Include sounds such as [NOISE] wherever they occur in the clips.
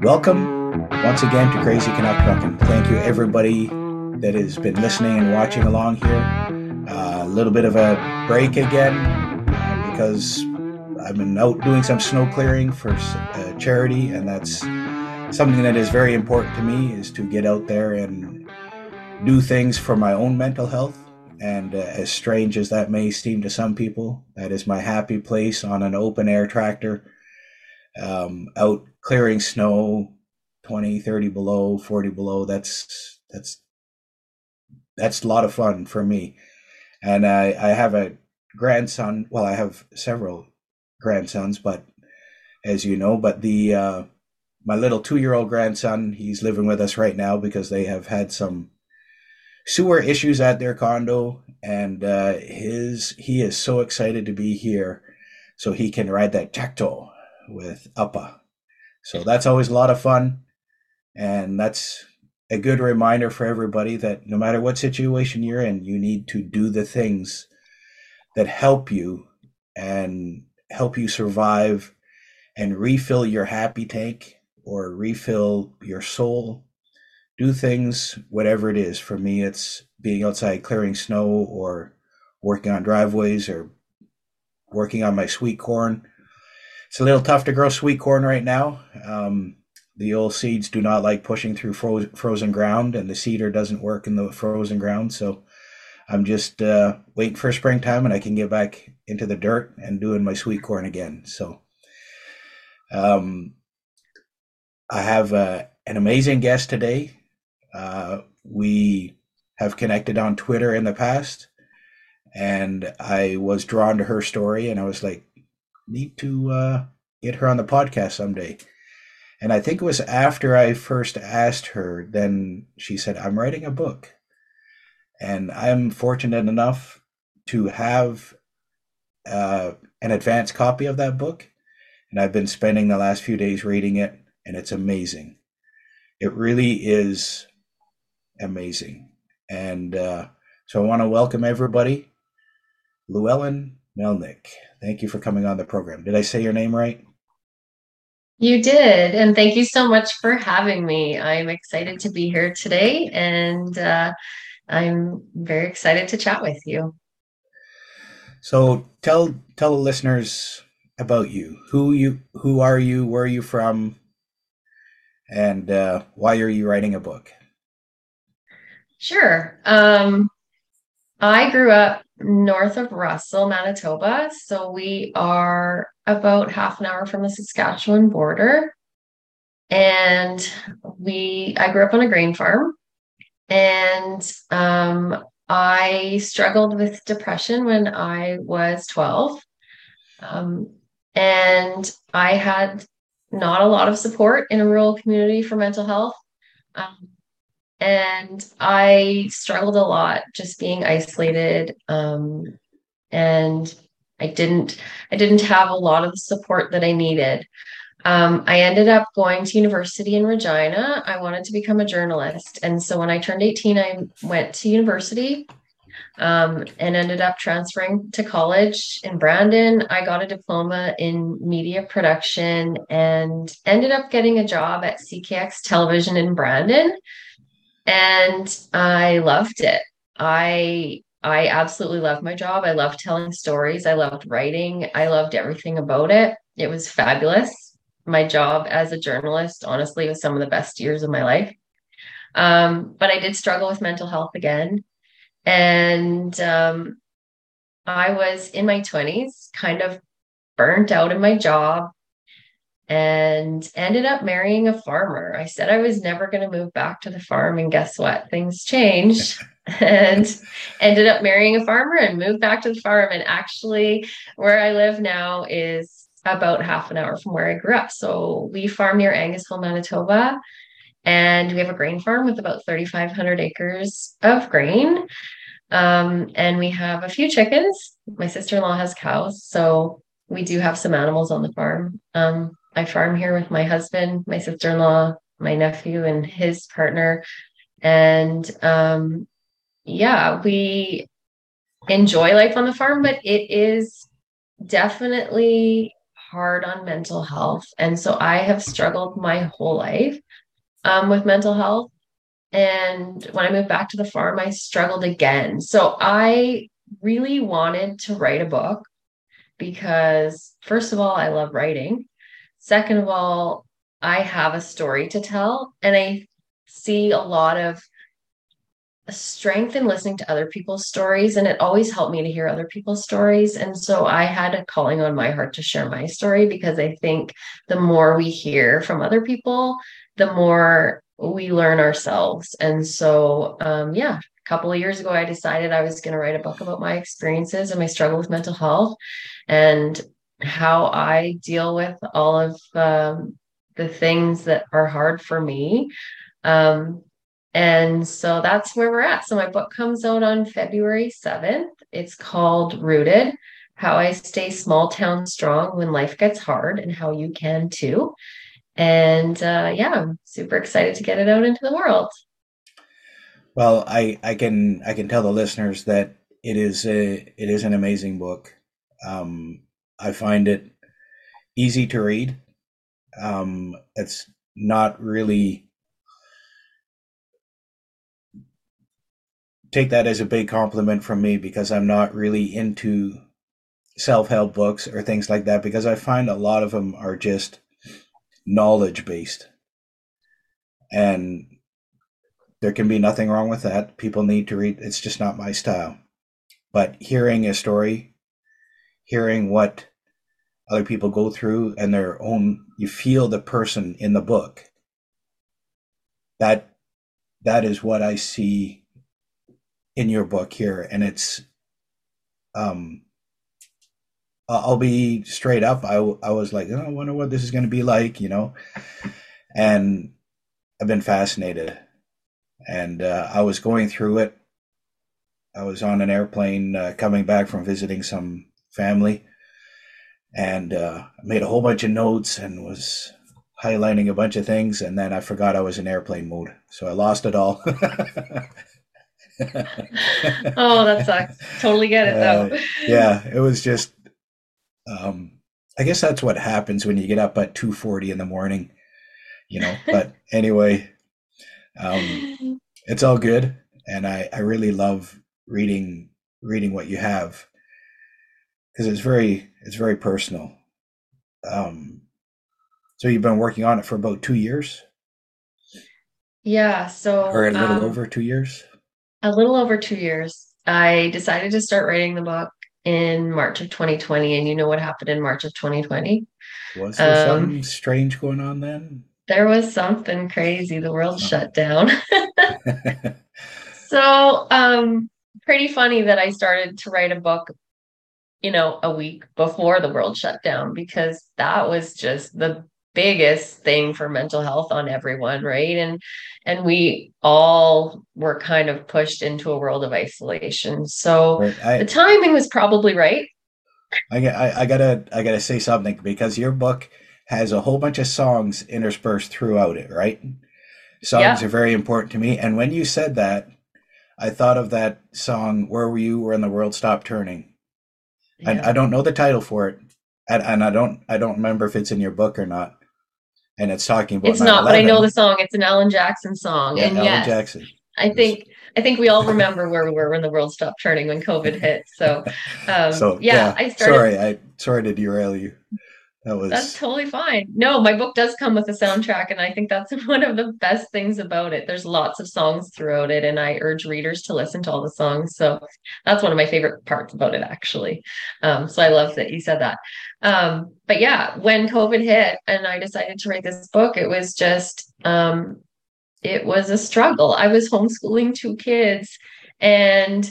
Welcome once again to Crazy Canuck Trucking. Thank you, everybody that has been listening and watching along here. Uh, a little bit of a break again uh, because I've been out doing some snow clearing for uh, charity, and that's something that is very important to me is to get out there and do things for my own mental health. And uh, as strange as that may seem to some people, that is my happy place on an open air tractor, um, out clearing snow, 20, 30 below, 40 below. That's, that's, that's a lot of fun for me. And I, I have a grandson. Well, I have several grandsons, but as you know, but the, uh, my little two year old grandson, he's living with us right now because they have had some sewer issues at their condo, and uh, his he is so excited to be here so he can ride that Tacto with Appa. So that's always a lot of fun, and that's a good reminder for everybody that no matter what situation you're in, you need to do the things that help you and help you survive and refill your happy tank or refill your soul. Do things, whatever it is. For me, it's being outside clearing snow or working on driveways or working on my sweet corn. It's a little tough to grow sweet corn right now. Um, the old seeds do not like pushing through fro- frozen ground, and the seeder doesn't work in the frozen ground. So I'm just uh, waiting for springtime, and I can get back into the dirt and doing my sweet corn again. So um, I have uh, an amazing guest today. Uh, we have connected on Twitter in the past, and I was drawn to her story, and I was like, need to uh, get her on the podcast someday. And I think it was after I first asked her, then she said, I'm writing a book. And I'm fortunate enough to have uh, an advanced copy of that book. And I've been spending the last few days reading it and it's amazing. It really is amazing. And uh, so I want to welcome everybody. Llewellyn Melnick, thank you for coming on the program. Did I say your name right? You did. And thank you so much for having me. I'm excited to be here today and uh, I'm very excited to chat with you. So tell tell the listeners about you. Who you who are you? Where are you from? and uh, why are you writing a book? Sure. Um, I grew up north of Russell, Manitoba. So we are about half an hour from the Saskatchewan border. And we, I grew up on a grain farm. And um, I struggled with depression when I was 12. Um, and I had not a lot of support in a rural community for mental health. Um, and I struggled a lot just being isolated. Um, and I didn't I didn't have a lot of the support that I needed. Um, I ended up going to university in Regina. I wanted to become a journalist. And so when I turned 18, I went to university um, and ended up transferring to college in Brandon. I got a diploma in media production and ended up getting a job at CKX Television in Brandon. And I loved it. I I absolutely loved my job. I loved telling stories. I loved writing. I loved everything about it. It was fabulous. My job as a journalist, honestly, was some of the best years of my life. Um, but I did struggle with mental health again. And um, I was in my 20s, kind of burnt out in my job, and ended up marrying a farmer. I said I was never going to move back to the farm. And guess what? Things changed [LAUGHS] and ended up marrying a farmer and moved back to the farm. And actually, where I live now is about half an hour from where I grew up. So we farm near Angusville, Manitoba. And we have a grain farm with about 3,500 acres of grain. Um, and we have a few chickens. My sister in law has cows. So we do have some animals on the farm. Um, I farm here with my husband, my sister in law, my nephew, and his partner. And um, yeah, we enjoy life on the farm, but it is definitely hard on mental health. And so I have struggled my whole life um, with mental health. And when I moved back to the farm, I struggled again. So I really wanted to write a book because, first of all, I love writing. Second of all, I have a story to tell. And I see a lot of strength in listening to other people's stories and it always helped me to hear other people's stories and so i had a calling on my heart to share my story because i think the more we hear from other people the more we learn ourselves and so um, yeah a couple of years ago i decided i was going to write a book about my experiences and my struggle with mental health and how i deal with all of um, the things that are hard for me um, and so that's where we're at. So my book comes out on February 7th. It's called Rooted How I Stay Small Town Strong When Life Gets Hard and How You Can Too. And uh, yeah, I'm super excited to get it out into the world. Well, I, I can I can tell the listeners that it is a it is an amazing book. Um, I find it easy to read. Um, it's not really take that as a big compliment from me because I'm not really into self help books or things like that because I find a lot of them are just knowledge based. And there can be nothing wrong with that. People need to read, it's just not my style. But hearing a story, hearing what other people go through and their own, you feel the person in the book. That that is what I see in your book here, and it's um I'll be straight up. I, I was like, oh, I wonder what this is going to be like, you know, and I've been fascinated. And uh, I was going through it. I was on an airplane uh, coming back from visiting some family, and uh, made a whole bunch of notes and was highlighting a bunch of things. And then I forgot I was in airplane mode, so I lost it all. [LAUGHS] oh, that sucks. Totally get it though. Uh, yeah, it was just. Um, I guess that's what happens when you get up at two forty in the morning, you know. [LAUGHS] But anyway, um, it's all good, and I I really love reading reading what you have because it's very it's very personal. Um, so you've been working on it for about two years. Yeah, so or a little um, over two years a little over two years. I decided to start writing the book in March of 2020. And you know what happened in March of 2020? Was there um, something strange going on then? There was something crazy. The world oh. shut down. [LAUGHS] [LAUGHS] so, um, pretty funny that I started to write a book, you know, a week before the world shut down because that was just the biggest thing for mental health on everyone right? And and we all were kind of pushed into a world of isolation. So right. I, the timing was probably right. I, I, I gotta i gotta say something because your book has a whole bunch of songs interspersed throughout it right? Songs yeah. are very important to me. And when you said that i thought of that song where were you when the world stopped turning yeah. I, I don't know the title for it and, and i don't i don't remember if it's in your book or not and it's talking about. It's not, but I know the song. It's an Alan Jackson song, yeah, and Alan yes, Jackson. I think I think we all remember where we were when the world stopped turning when COVID hit. So, [LAUGHS] um, so yeah, yeah, I started. Sorry, I sorry to derail you. That was that's totally fine. No, my book does come with a soundtrack, and I think that's [LAUGHS] one of the best things about it. There's lots of songs throughout it, and I urge readers to listen to all the songs. So that's one of my favorite parts about it, actually. Um, so I love that you said that. Um, but yeah, when COVID hit and I decided to write this book, it was just um, it was a struggle. I was homeschooling two kids, and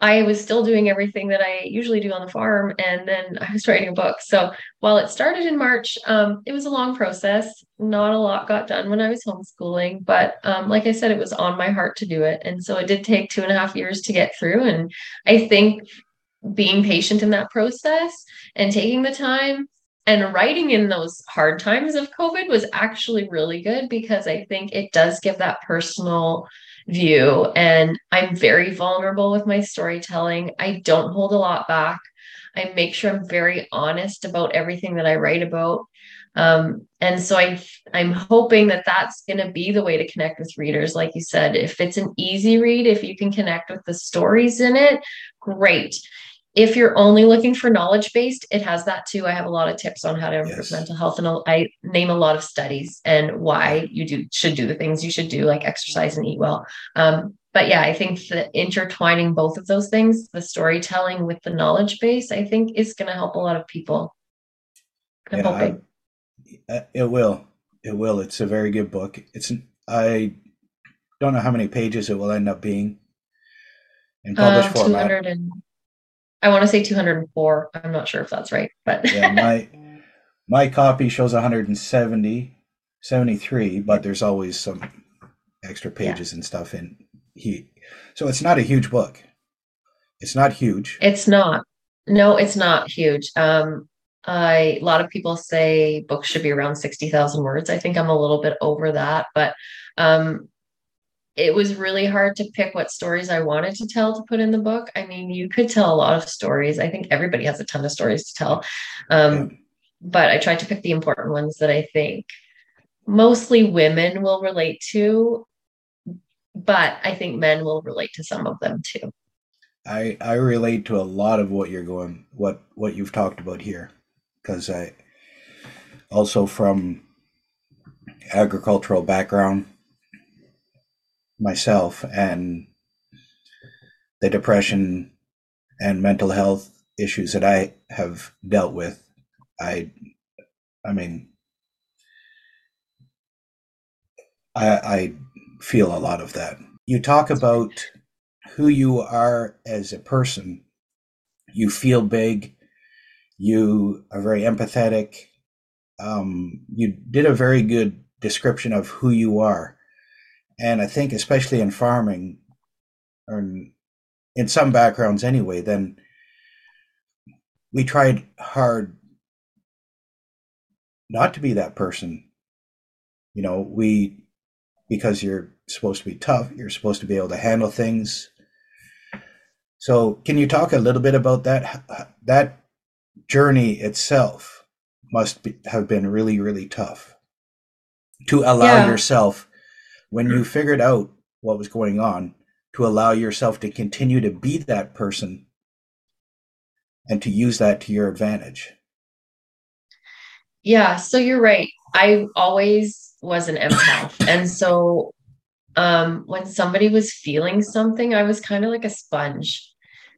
I was still doing everything that I usually do on the farm, and then [LAUGHS] I was writing a book. So while it started in March, um, it was a long process. Not a lot got done when I was homeschooling, but um, like I said, it was on my heart to do it, and so it did take two and a half years to get through. And I think being patient in that process and taking the time and writing in those hard times of COVID was actually really good because I think it does give that personal view. And I'm very vulnerable with my storytelling. I don't hold a lot back. I make sure I'm very honest about everything that I write about. Um, and so I, I'm hoping that that's going to be the way to connect with readers. Like you said, if it's an easy read, if you can connect with the stories in it, great. If you're only looking for knowledge based, it has that too. I have a lot of tips on how to improve yes. mental health, and I name a lot of studies and why you do should do the things you should do, like exercise and eat well. Um, but yeah, I think that intertwining both of those things, the storytelling with the knowledge base, I think is going to help a lot of people. I'm yeah, hoping. I, it will. It will. It's a very good book. It's I don't know how many pages it will end up being in published uh, format. And, I want to say 204. I'm not sure if that's right, but yeah, [LAUGHS] my my copy shows 170, 73, but there's always some extra pages yeah. and stuff in he so it's not a huge book it's not huge it's not no it's not huge um I a lot of people say books should be around 60,000 words. I think I'm a little bit over that, but um it was really hard to pick what stories I wanted to tell to put in the book. I mean, you could tell a lot of stories. I think everybody has a ton of stories to tell. Um but I tried to pick the important ones that I think mostly women will relate to but I think men will relate to some of them too. I I relate to a lot of what you're going what what you've talked about here because I also from agricultural background myself and the depression and mental health issues that I have dealt with I I mean I I feel a lot of that. You talk about who you are as a person. You feel big. You are very empathetic. Um, you did a very good description of who you are. And I think, especially in farming, or in some backgrounds anyway, then we tried hard not to be that person. You know, we because you're supposed to be tough. You're supposed to be able to handle things. So, can you talk a little bit about that? That journey itself must be, have been really, really tough to allow yeah. yourself, when you figured out what was going on, to allow yourself to continue to be that person and to use that to your advantage. Yeah, so you're right. I always was an empath. [COUGHS] and so um, when somebody was feeling something, I was kind of like a sponge.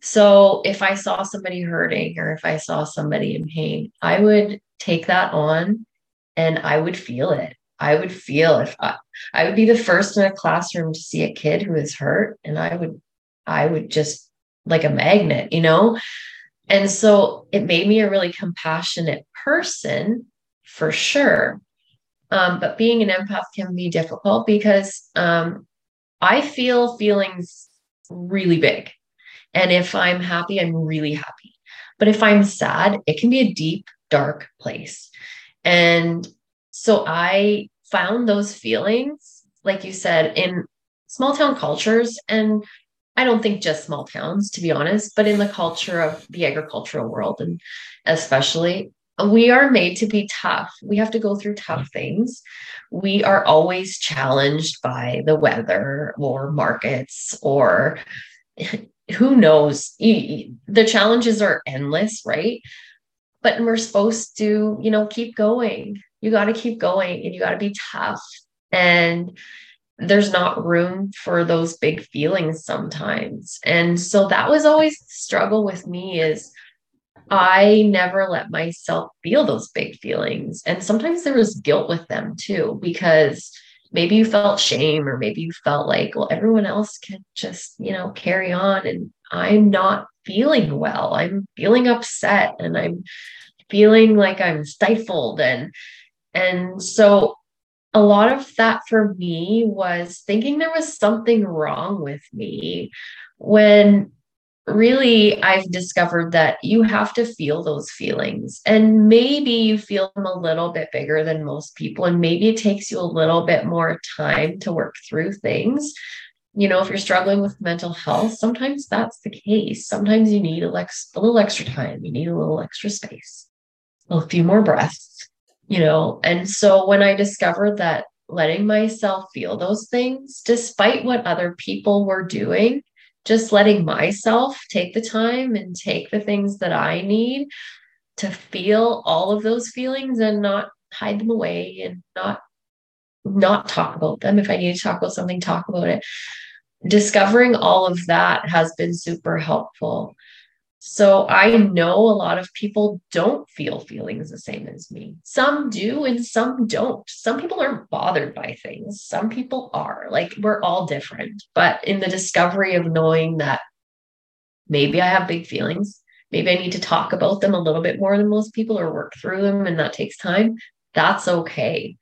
So if I saw somebody hurting or if I saw somebody in pain, I would take that on and I would feel it. I would feel if I, I would be the first in a classroom to see a kid who is hurt and I would I would just like a magnet, you know? And so it made me a really compassionate person for sure. Um, but being an empath can be difficult because um, I feel feelings really big. And if I'm happy, I'm really happy. But if I'm sad, it can be a deep, dark place. And so I found those feelings, like you said, in small town cultures. And I don't think just small towns, to be honest, but in the culture of the agricultural world, and especially we are made to be tough. We have to go through tough mm. things. We are always challenged by the weather or markets or [LAUGHS] who knows. The challenges are endless, right? But we're supposed to, you know, keep going. You got to keep going and you got to be tough. And there's not room for those big feelings sometimes. And so that was always the struggle with me is I never let myself feel those big feelings. And sometimes there was guilt with them too, because maybe you felt shame or maybe you felt like, well, everyone else can just, you know, carry on. And I'm not feeling well. I'm feeling upset and I'm feeling like I'm stifled. And, and so a lot of that for me was thinking there was something wrong with me when really I've discovered that you have to feel those feelings. And maybe you feel them a little bit bigger than most people. And maybe it takes you a little bit more time to work through things. you know, if you're struggling with mental health, sometimes that's the case. Sometimes you need a, a little extra time, you need a little extra space, a few more breaths, you know. And so when I discovered that letting myself feel those things, despite what other people were doing, just letting myself take the time and take the things that I need to feel all of those feelings and not hide them away and not not talk about them if i need to talk about something talk about it discovering all of that has been super helpful so I know a lot of people don't feel feelings the same as me. Some do and some don't. Some people aren't bothered by things. Some people are. Like we're all different. But in the discovery of knowing that maybe I have big feelings, maybe I need to talk about them a little bit more than most people or work through them and that takes time, that's okay.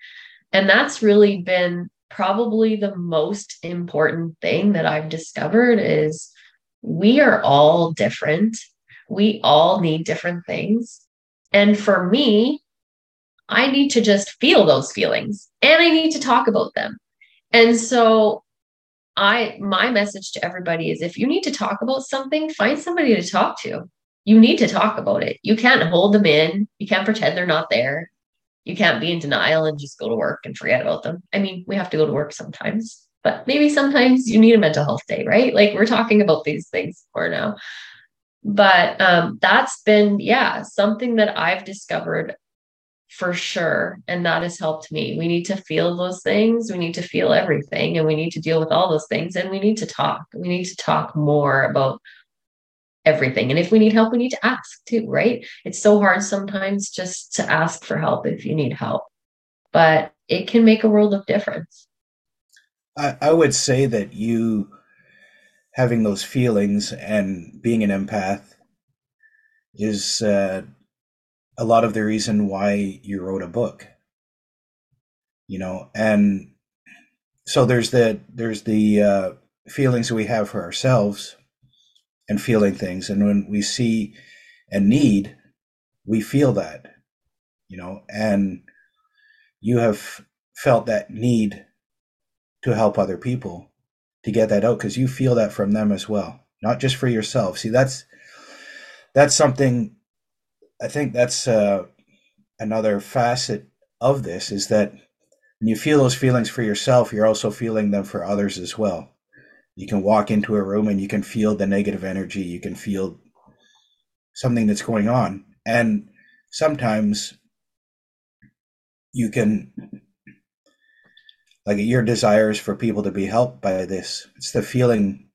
And that's really been probably the most important thing that I've discovered is we are all different. We all need different things. And for me, I need to just feel those feelings and I need to talk about them. And so I my message to everybody is if you need to talk about something, find somebody to talk to. You need to talk about it. You can't hold them in. You can't pretend they're not there. You can't be in denial and just go to work and forget about them. I mean, we have to go to work sometimes but maybe sometimes you need a mental health day, right? Like we're talking about these things for now. But um, that's been, yeah, something that I've discovered for sure. And that has helped me. We need to feel those things. We need to feel everything and we need to deal with all those things. And we need to talk. We need to talk more about everything. And if we need help, we need to ask too, right? It's so hard sometimes just to ask for help if you need help, but it can make a world of difference. I, I would say that you having those feelings and being an empath is uh, a lot of the reason why you wrote a book. You know and so there's the there's the uh, feelings we have for ourselves and feeling things and when we see a need we feel that you know and you have felt that need to help other people to get that out because you feel that from them as well not just for yourself. See that's that's something i think that's uh, another facet of this is that when you feel those feelings for yourself you're also feeling them for others as well. You can walk into a room and you can feel the negative energy you can feel something that's going on and sometimes you can like your desires for people to be helped by this. It's the feeling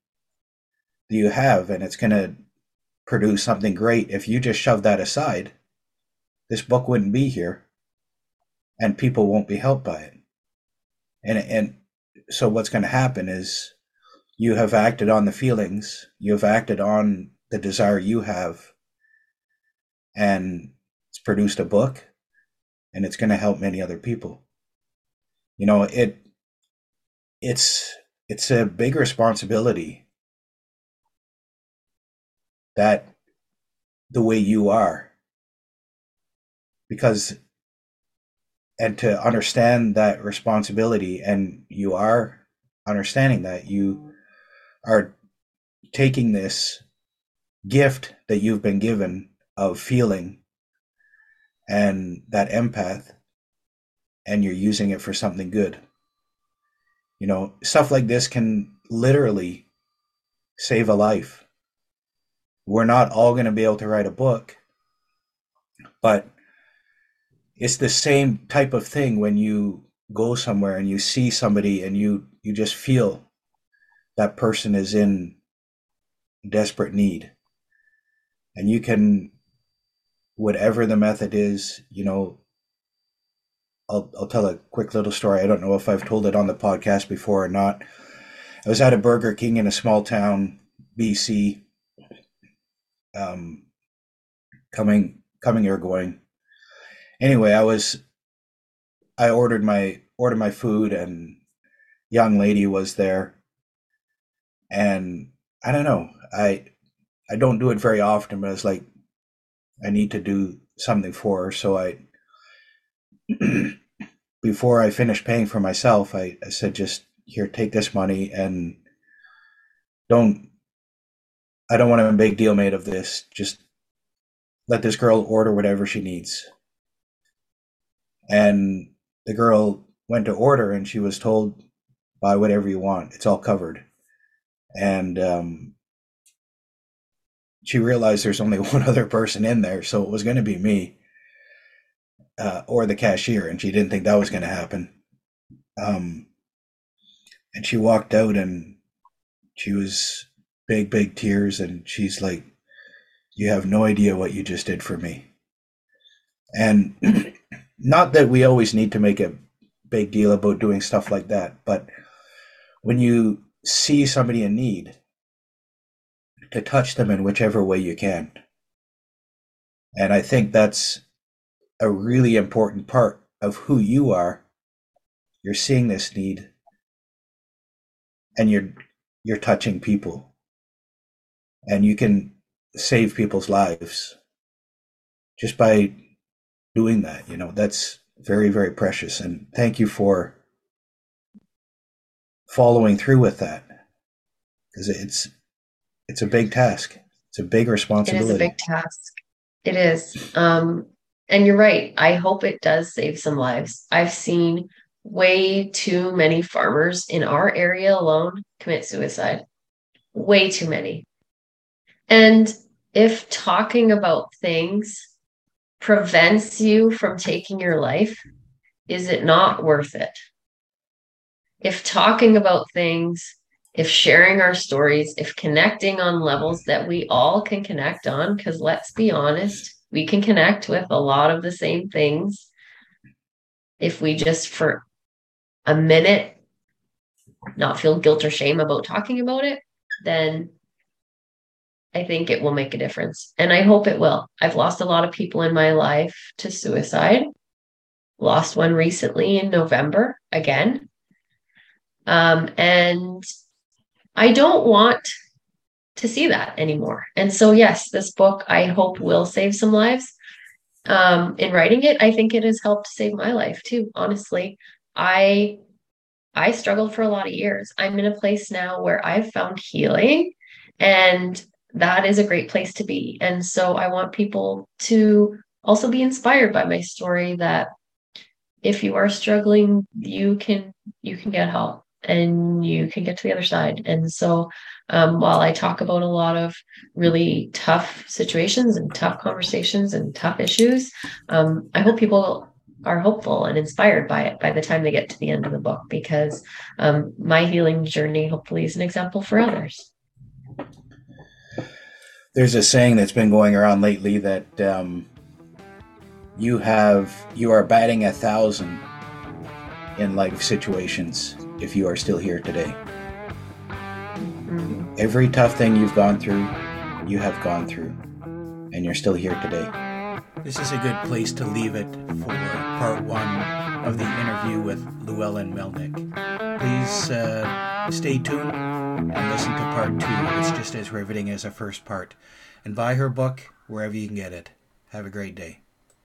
that you have and it's going to produce something great. If you just shove that aside this book wouldn't be here and people won't be helped by it. And and so what's going to happen is you have acted on the feelings you have acted on the desire you have and it's produced a book and it's going to help many other people. You know it it's it's a big responsibility that the way you are. Because and to understand that responsibility and you are understanding that you are taking this gift that you've been given of feeling and that empath and you're using it for something good you know, stuff like this can literally save a life. We're not all going to be able to write a book, but it's the same type of thing when you go somewhere and you see somebody and you you just feel that person is in desperate need and you can whatever the method is you know I'll, I'll tell a quick little story. I don't know if I've told it on the podcast before or not. I was at a Burger King in a small town, BC, um, coming coming or going. Anyway, I was I ordered my ordered my food and young lady was there and I don't know. I I don't do it very often, but it's like I need to do something for her, so I [CLEARS THROAT] before I finished paying for myself, I, I said, just here, take this money and don't I don't want a big deal made of this. Just let this girl order whatever she needs. And the girl went to order and she was told buy whatever you want. It's all covered. And um, she realized there's only [LAUGHS] one other person in there, so it was going to be me uh, or the cashier, and she didn't think that was going to happen. Um, and she walked out, and she was big, big tears, and she's like, "You have no idea what you just did for me." And [CLEARS THROAT] not that we always need to make a big deal about doing stuff like that, but when you see somebody in need, to touch them in whichever way you can. And I think that's a really important part of who you are. You're seeing this need and you're you're touching people. And you can save people's lives just by doing that, you know. That's very very precious and thank you for following through with that because it's it's a big task. It's a big responsibility. It is a big task. It is. Um, and you're right. I hope it does save some lives. I've seen way too many farmers in our area alone commit suicide. Way too many. And if talking about things prevents you from taking your life, is it not worth it? If talking about things if sharing our stories, if connecting on levels that we all can connect on, because let's be honest, we can connect with a lot of the same things. If we just for a minute not feel guilt or shame about talking about it, then I think it will make a difference. And I hope it will. I've lost a lot of people in my life to suicide. Lost one recently in November again. Um, and I don't want to see that anymore. And so, yes, this book I hope will save some lives. Um, in writing it, I think it has helped save my life too. Honestly, I I struggled for a lot of years. I'm in a place now where I've found healing, and that is a great place to be. And so, I want people to also be inspired by my story. That if you are struggling, you can you can get help and you can get to the other side. And so, um, while I talk about a lot of really tough situations and tough conversations and tough issues, um, I hope people are hopeful and inspired by it by the time they get to the end of the book because um, my healing journey hopefully is an example for others. There's a saying that's been going around lately that um, you have you are batting a thousand in life situations if you are still here today. Every tough thing you've gone through, you have gone through, and you're still here today. This is a good place to leave it for part one of the interview with Llewellyn Melnick. Please uh, stay tuned and listen to part two. It's just as riveting as the first part. And buy her book wherever you can get it. Have a great day.